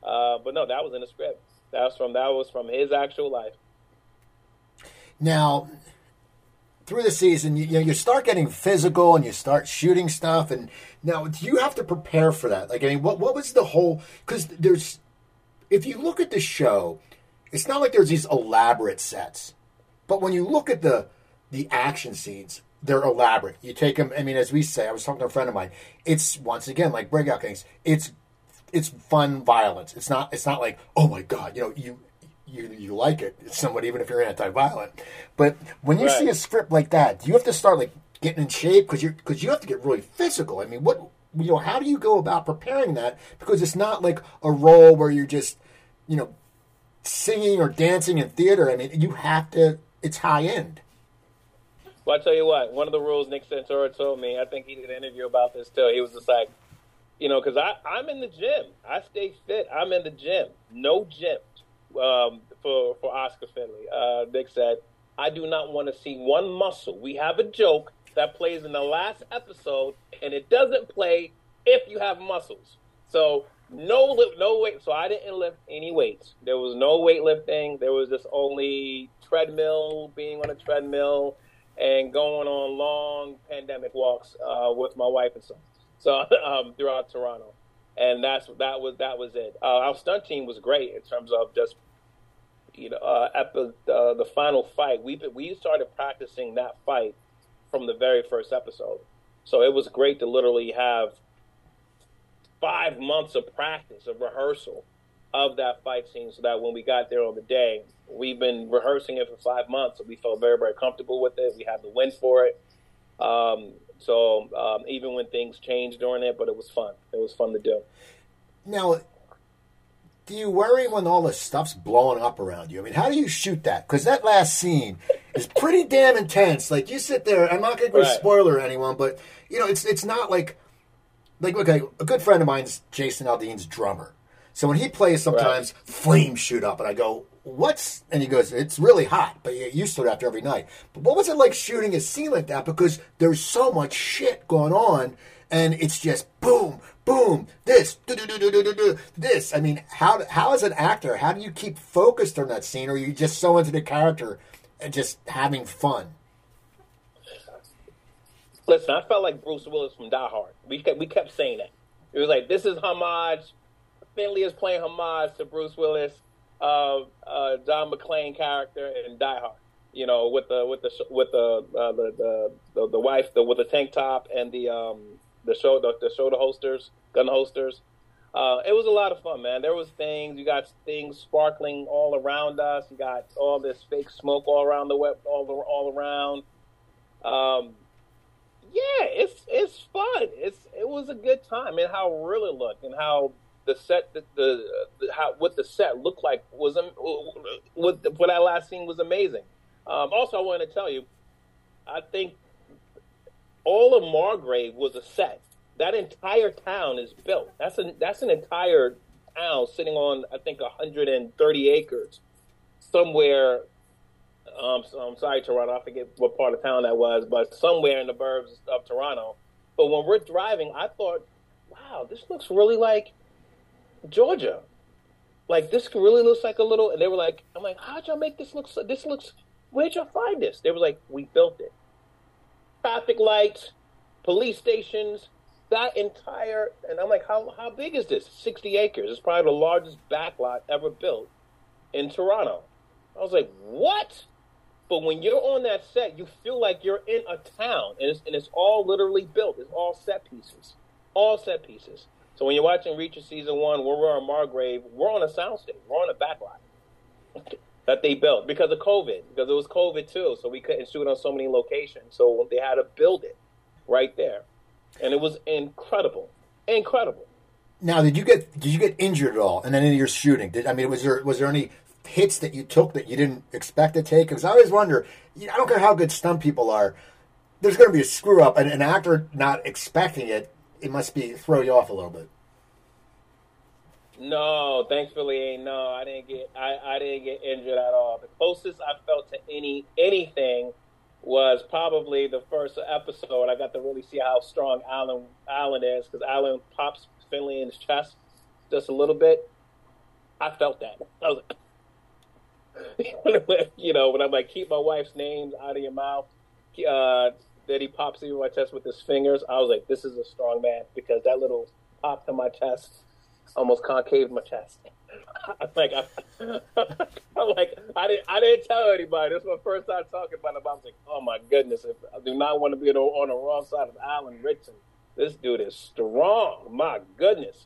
Uh, but no, that was in the script. That was from that was from his actual life. Now, through the season, you, you, start getting physical and you start shooting stuff. And now, do you have to prepare for that? Like, I mean, what what was the whole? Because there's, if you look at the show, it's not like there's these elaborate sets, but when you look at the the action scenes, they're elaborate. You take them. I mean, as we say, I was talking to a friend of mine. It's once again like Breakout Kings. It's it's fun violence. It's not. It's not like oh my god. You know you you you like it. It's somewhat even if you're anti-violent. But when you right. see a script like that, do you have to start like getting in shape because you because you have to get really physical. I mean, what you know, how do you go about preparing that? Because it's not like a role where you're just you know singing or dancing in theater. I mean, you have to. It's high end. Well, I tell you what. One of the rules Nick Santora told me. I think he did an interview about this too. He was just like, you know, because I I'm in the gym. I stay fit. I'm in the gym. No gym um, for for Oscar Finley. Uh, Nick said, "I do not want to see one muscle. We have a joke that plays in the last episode, and it doesn't play if you have muscles. So no no weight. So I didn't lift any weights. There was no weightlifting. There was just only treadmill, being on a treadmill, and going on long pandemic walks uh, with my wife and son. So um, throughout Toronto." and that's that was that was it. Uh, our stunt team was great in terms of just you know uh, at the uh, the final fight. We we started practicing that fight from the very first episode, so it was great to literally have five months of practice of rehearsal of that fight scene, so that when we got there on the day, we've been rehearsing it for five months, so we felt very very comfortable with it. We had the win for it. Um, so um, even when things changed during it, but it was fun. It was fun to do. Now, do you worry when all the stuff's blowing up around you? I mean, how do you shoot that? Because that last scene is pretty damn intense. Like you sit there. I'm not going to go right. spoiler anyone, but you know, it's it's not like like okay, a good friend of mine's Jason Aldean's drummer. So when he plays, sometimes right. flames shoot up, and I go, what's and he goes it's really hot but you get used to it after every night. But what was it like shooting a scene like that? Because there's so much shit going on and it's just boom boom this this. I mean how how as an actor how do you keep focused on that scene? Or are you just so into the character and just having fun? Listen i felt like bruce willis from die hard. We kept, we kept saying that. It was like this is homage. Finley is playing homage to bruce willis uh, uh, John McClane character in Die Hard. You know, with the with the with the uh, the, the, the the wife the, with the tank top and the um the show the, the shoulder holsters, gun holsters. Uh, it was a lot of fun, man. There was things you got things sparkling all around us. You got all this fake smoke all around the web, all the, all around. Um, yeah, it's it's fun. It's it was a good time, and how it really looked, and how the set, the, the, the how what the set looked like was what for that last scene was amazing. Um, also, I want to tell you, I think all of Margrave was a set. That entire town is built. That's an that's an entire town sitting on I think 130 acres somewhere. Um, so I'm sorry, Toronto. I forget what part of town that was, but somewhere in the burbs of Toronto. But when we're driving, I thought, wow, this looks really like Georgia. Like this really looks like a little. And they were like, I'm like, how'd y'all make this look? So, this looks. Where'd y'all find this? They were like, we built it. Traffic lights, police stations, that entire. And I'm like, how how big is this? 60 acres. It's probably the largest backlot ever built in Toronto. I was like, what? But when you're on that set, you feel like you're in a town, and it's, and it's all literally built. It's all set pieces, all set pieces. So when you're watching Reacher season one, where we're on Margrave, we're on a soundstage, we're on a backlot that they built because of COVID, because it was COVID too. So we couldn't shoot on so many locations. So they had to build it right there, and it was incredible, incredible. Now, did you get did you get injured at all? And any of your shooting, did I mean was there was there any hits that you took that you didn't expect to take? Because I always wonder, I don't care how good stunt people are, there's going to be a screw up, and an actor not expecting it it must be throw you off a little bit. No, thankfully, no, I didn't get I, I didn't get injured at all. The closest I felt to any anything was probably the first episode. I got to really see how strong Alan Alan is because Alan pops Finley in his chest just a little bit. I felt that. I was like, you know, when I'm like, keep my wife's names out of your mouth. Uh, that he pops in my chest with his fingers. I was like, this is a strong man because that little pop to my chest almost concaved my chest. I'm like, I, like, I didn't, I didn't tell anybody. This is my first time talking about it. I was like, oh my goodness, if I do not want to be on the wrong side of Alan Ritchson. This dude is strong. My goodness.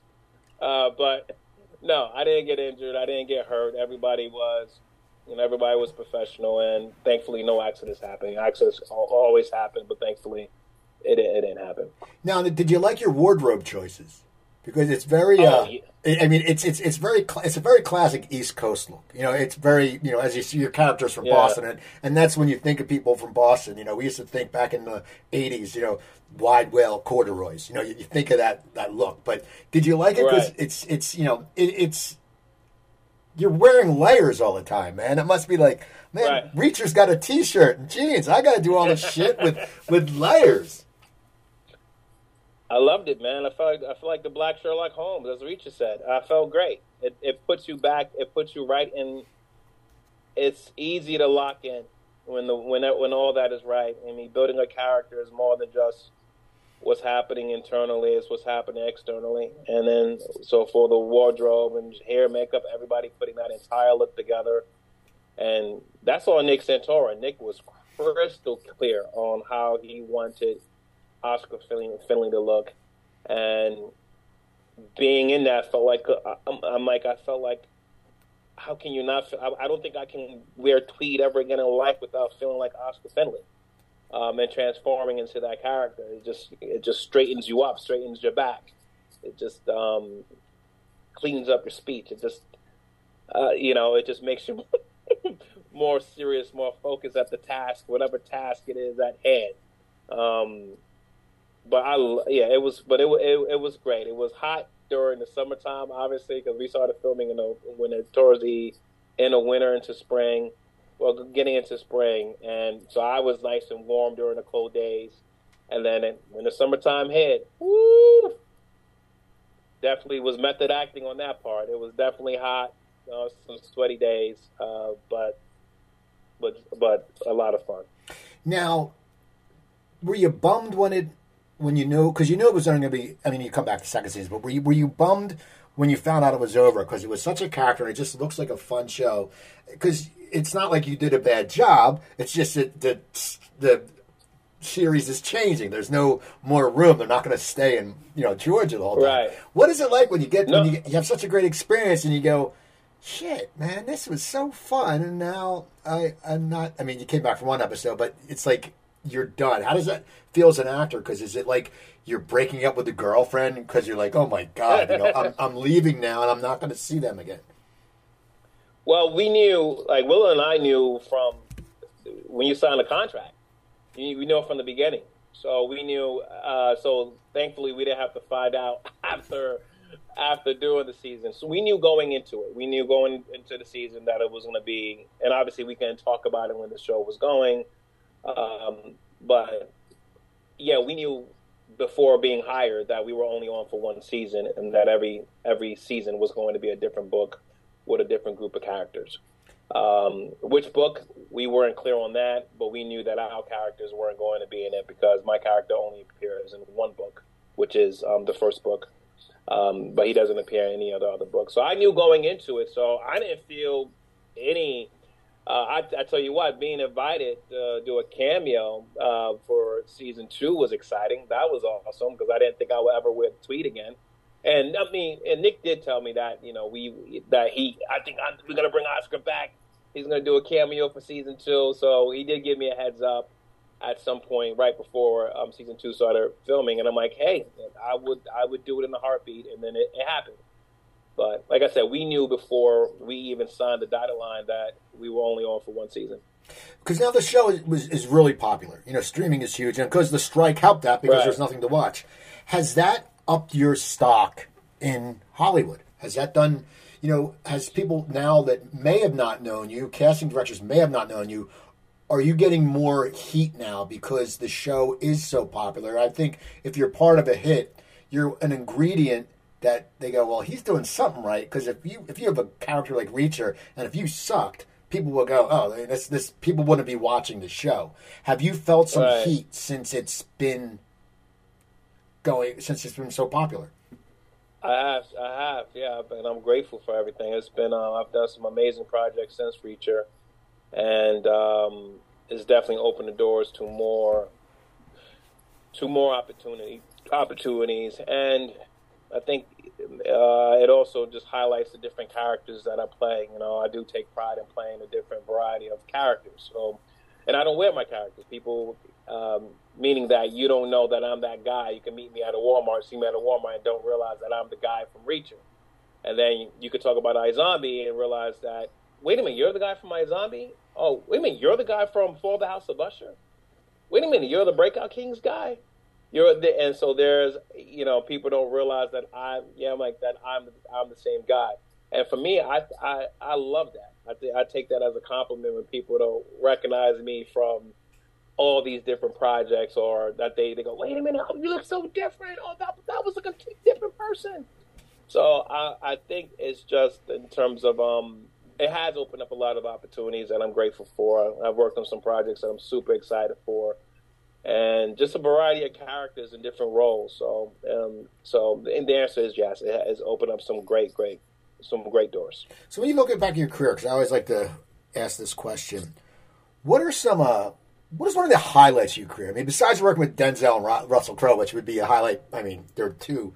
Uh, but no, I didn't get injured. I didn't get hurt. Everybody was, know, everybody was professional, and thankfully, no accidents happened. Accidents always happen, but thankfully, it, it didn't happen. Now, did you like your wardrobe choices? because it's very. Oh, uh, yeah. I mean, it's it's it's very it's a very classic East Coast look. You know, it's very you know as you see your characters from yeah. Boston, and, and that's when you think of people from Boston. You know, we used to think back in the '80s. You know, wide well corduroys. You know, you, you think of that that look. But did you like it? Because right. it's it's you know it, it's you're wearing layers all the time, man. It must be like, man, right. Reacher's got a t-shirt and jeans. I got to do all this shit with with layers. I loved it, man. I felt like, I feel like the Black Sherlock Holmes, as Reacher said. I felt great. It, it puts you back. It puts you right in. It's easy to lock in when the when that, when all that is right. I mean, building a character is more than just what's happening internally; is what's happening externally. And then, so for the wardrobe and hair, makeup, everybody putting that entire look together, and that's all Nick Santora. Nick was crystal clear on how he wanted Oscar Finley, Finley to look, and being in that felt like uh, I'm, I'm like I felt like how can you not? Feel, I, I, don't think I can wear tweed ever again in life without feeling like Oscar Finley, um, and transforming into that character. It just it just straightens you up, straightens your back. It just um, cleans up your speech. It just uh, you know it just makes you more serious, more focused at the task, whatever task it is at hand. Um, but I yeah, it was but it it, it was great. It was hot during the summertime, obviously, because we started filming in the when it towards the end of winter into spring, well, getting into spring, and so I was nice and warm during the cold days, and then it, when the summertime hit, woo, definitely was method acting on that part. It was definitely hot, some sweaty days, uh, but but but a lot of fun. Now, were you bummed when it when you knew because you knew it was only going to be. I mean, you come back to second season, but were you were you bummed when you found out it was over because it was such a character and it just looks like a fun show? Because it's not like you did a bad job. It's just that the the series is changing. There's no more room. They're not going to stay in you know Georgia the whole time. Right. What is it like when you get no. when you, you have such a great experience and you go, shit, man, this was so fun, and now I I'm not. I mean, you came back from one episode, but it's like you're done. How does that feel as an actor? Because is it like you're breaking up with a girlfriend because you're like, oh my god, you know, I'm, I'm leaving now and I'm not going to see them again. Well, we knew, like Will and I knew from when you signed the contract. We knew from the beginning, so we knew. Uh, so thankfully, we didn't have to find out after after doing the season. So we knew going into it. We knew going into the season that it was going to be, and obviously we can talk about it when the show was going. Um, but yeah, we knew before being hired that we were only on for one season, and that every every season was going to be a different book with a different group of characters. Um, which book we weren't clear on that, but we knew that our characters weren't going to be in it because my character only appears in one book, which is um, the first book. Um, but he doesn't appear in any other other book. So I knew going into it, so I didn't feel any uh, I, I, tell you what, being invited to do a cameo uh, for season two was exciting. That was awesome because I didn't think I would ever wear the tweed again. And I mean, and Nick did tell me that you know we that he I think I, we're gonna bring Oscar back. He's gonna do a cameo for season two, so he did give me a heads up at some point right before um, season two started filming, and I'm like, hey, I would I would do it in a heartbeat, and then it, it happened. But like I said, we knew before we even signed the dotted line that we were only on for one season. Because now the show is, was, is really popular. You know, streaming is huge, and because the strike helped that because right. there's nothing to watch. Has that upped your stock in Hollywood? Has that done? You know, has people now that may have not known you, casting directors may have not known you, are you getting more heat now because the show is so popular? I think if you're part of a hit, you're an ingredient that they go, well, he's doing something right. Because if you if you have a character like Reacher, and if you sucked, people will go, oh, this this people wouldn't be watching the show. Have you felt some right. heat since it's been going since it's been so popular? I have, I have, yeah, and I'm grateful for everything. It's been, uh, I've done some amazing projects since Reacher, and um, it's definitely opened the doors to more, to more opportunity, opportunities, and I think uh, it also just highlights the different characters that I play. You know, I do take pride in playing a different variety of characters. So, and I don't wear my characters. People, um, meaning that you don't know that I'm that guy. You can meet me at a Walmart, see me at a Walmart, and don't realize that I'm the guy from Reacher. And then you could talk about iZombie and realize that, wait a minute, you're the guy from iZombie? Oh, wait a minute, you're the guy from Fall the House of Usher? Wait a minute, you're the Breakout Kings guy? You're the, and so there's you know people don't realize that I'm yeah I'm like that I'm I'm the same guy and for me I I, I love that I th- I take that as a compliment when people don't recognize me from all these different projects or that they, they go wait a minute you look so different oh that that was like a different person so I I think it's just in terms of um it has opened up a lot of opportunities and I'm grateful for I've worked on some projects that I'm super excited for and just a variety of characters in different roles. So, um, so and the answer is yes. It has opened up some great, great, some great doors. So when you look at back at your career, because I always like to ask this question, what are some, uh, what is one of the highlights of your career? I mean, besides working with Denzel and Russell Crowe, which would be a highlight. I mean, they're two,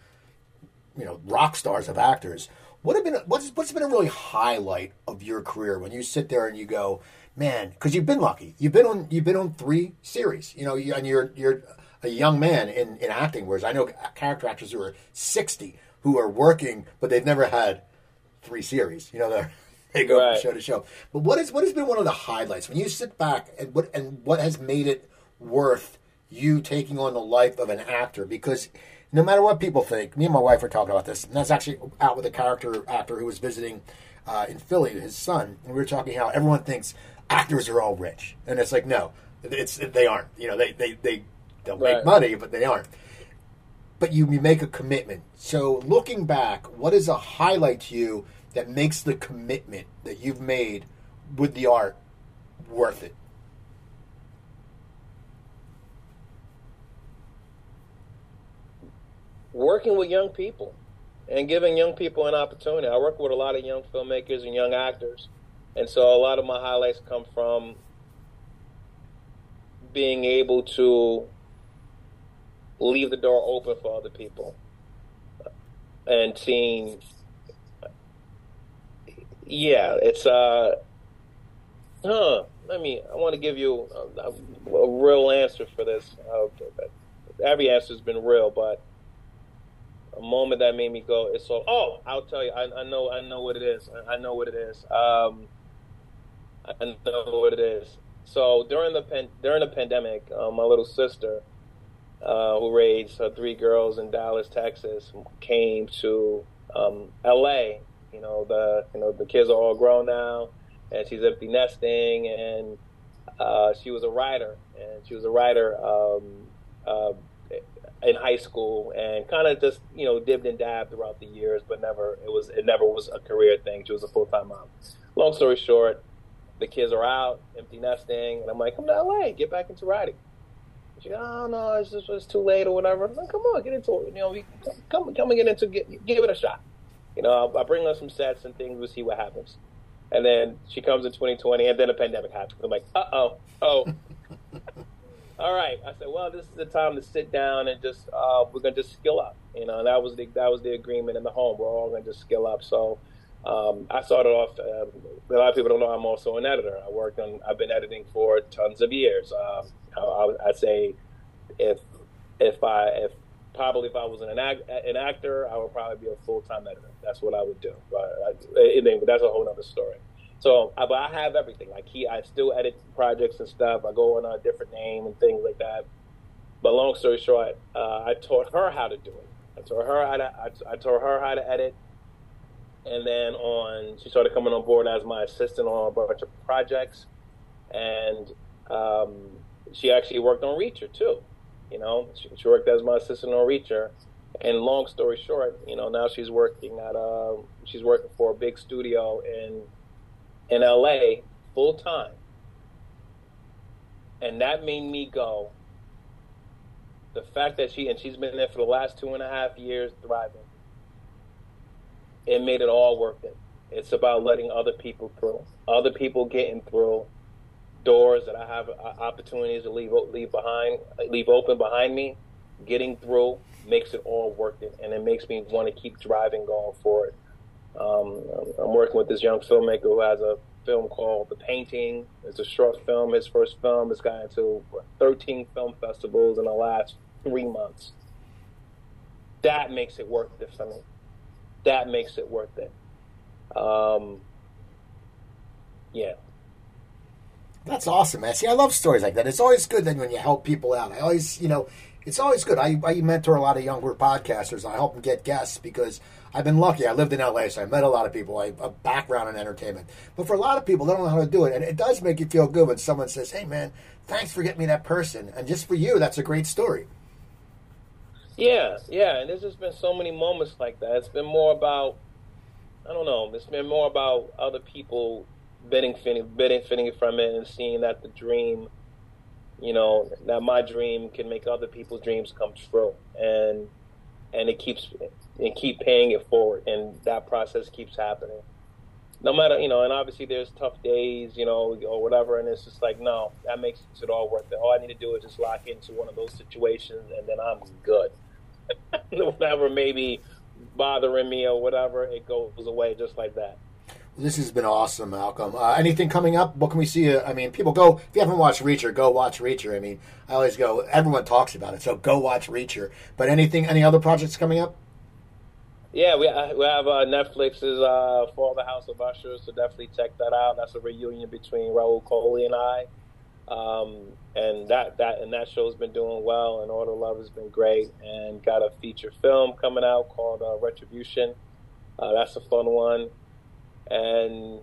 you know, rock stars of actors. What have been what's what's been a really highlight of your career when you sit there and you go, man, because you've been lucky. You've been on you've been on three series, you know, and you're you're a young man in, in acting. Whereas I know character actors who are sixty who are working, but they've never had three series. You know, they they go right. from show to show. But what is what has been one of the highlights when you sit back and what and what has made it worth you taking on the life of an actor? Because no matter what people think, me and my wife were talking about this, and that's actually out with a character actor who was visiting uh, in Philly, his son, and we were talking how everyone thinks actors are all rich, and it's like no, it's they aren't. You know, they they they they'll right. make money, but they aren't. But you, you make a commitment. So looking back, what is a highlight to you that makes the commitment that you've made with the art worth it? Working with young people and giving young people an opportunity. I work with a lot of young filmmakers and young actors and so a lot of my highlights come from being able to leave the door open for other people and seeing yeah it's uh huh i mean i want to give you a, a, real answer for this uh, every answer has been real but a moment that made me go it's so oh i'll tell you i, I know i know what it is I, I know what it is um I know what it is. So during the pan- during the pandemic, uh, my little sister, uh, who raised her three girls in Dallas, Texas, came to um, L.A. You know the you know the kids are all grown now, and she's empty nesting, and uh, she was a writer, and she was a writer um, uh, in high school, and kind of just you know dibbed and dabbed throughout the years, but never it was it never was a career thing. She was a full time mom. Long story short, the kids are out, empty nesting, and I'm like, come to LA, get back into writing. She, oh no, it's just it's too late or whatever. I'm like, come on, get into it. You know, come come and get into get, give it a shot. You know, i'll bring her some sets and things. We'll see what happens. And then she comes in 2020, and then a pandemic happens. I'm like, uh oh, oh. All right. I said, well, this is the time to sit down and just uh, we're gonna just skill up. You know, that was the that was the agreement in the home. We're all gonna just skill up. So um, I started off. Um, a lot of people don't know I'm also an editor. I worked on. I've been editing for tons of years. Um, I, would say if if I if probably if I was an an actor, I would probably be a full time editor. That's what I would do. But I, that's a whole other story. So, but I have everything. Like he, I still edit projects and stuff. I go on a different name and things like that. But long story short, uh, I taught her how to do it. I taught her how to. I, I taught her how to edit and then on she started coming on board as my assistant on a bunch of projects, and um, she actually worked on Reacher too. You know, she, she, worked as my assistant on Reacher. And long story short, you know, now she's working at a she's working for a big studio in in LA full time. And that made me go. The fact that she and she's been there for the last two and a half years thriving. It made it all worth it. It's about letting other people through, other people getting through, doors that I have uh, opportunities to leave leave behind, leave open behind me, getting through makes it all worth it, and it makes me want to keep driving, going forward. Um, I'm working with this young filmmaker who has a film called The Painting. It's a short film. His first film has gotten to 13 film festivals in the last three months. That makes it worth it for me. That makes it worth it. Um, yeah. That's awesome, man. See, I love stories like that. It's always good then when you help people out. I always, you know, it's always good. I, I mentor a lot of younger podcasters. I help them get guests because I've been lucky. I lived in LA, so I met a lot of people. I have a background in entertainment. But for a lot of people, they don't know how to do it. And it does make you feel good when someone says, hey, man, thanks for getting me that person. And just for you, that's a great story. Yeah, yeah. And there's just been so many moments like that. It's been more about, I don't know, it's been more about other people benefiting, benefiting from it and seeing that the dream, you know, that my dream can make other people's dreams come true, and and it keeps and keep paying it forward, and that process keeps happening. No matter, you know, and obviously there's tough days, you know, or whatever, and it's just like, no, that makes it all worth it. All I need to do is just lock into one of those situations, and then I'm good. whatever may be bothering me or whatever, it goes away just like that. This has been awesome, Malcolm. Uh, anything coming up? What can we see? I mean, people go. If you haven't watched Reacher, go watch Reacher. I mean, I always go. Everyone talks about it, so go watch Reacher. But anything? Any other projects coming up? Yeah, we uh, we have uh, Netflix's uh, For the House of Ushers, so definitely check that out. That's a reunion between Rahul Kohli and I, um, and that that and that show's been doing well, and All the Love has been great, and got a feature film coming out called uh, Retribution. Uh, that's a fun one and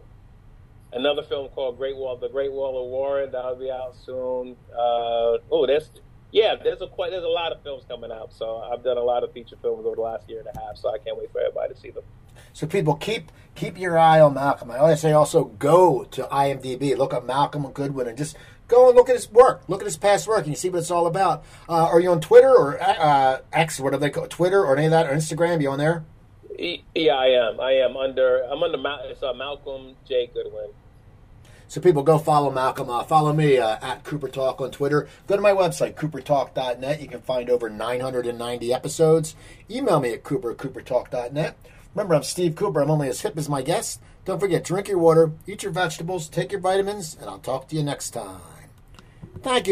another film called Great Wall, The Great Wall of Warren. That'll be out soon. Uh, oh, there's yeah, there's a quite there's a lot of films coming out. So I've done a lot of feature films over the last year and a half. So I can't wait for everybody to see them. So people keep keep your eye on Malcolm. I always say also go to IMDb, look up Malcolm Goodwin, and just go and look at his work. Look at his past work, and you see what it's all about. Uh, are you on Twitter or uh, X? What do they call Twitter or any of that or Instagram? Are You on there? Yeah, I am. I am under. I'm under. It's uh, Malcolm J. Goodwin. So people go follow Malcolm. Uh, follow me uh, at Cooper Talk on Twitter. Go to my website, coopertalk.net. You can find over 990 episodes. Email me at cooper at coopertalk.net. Remember, I'm Steve Cooper. I'm only as hip as my guests. Don't forget, drink your water, eat your vegetables, take your vitamins, and I'll talk to you next time. Thank you.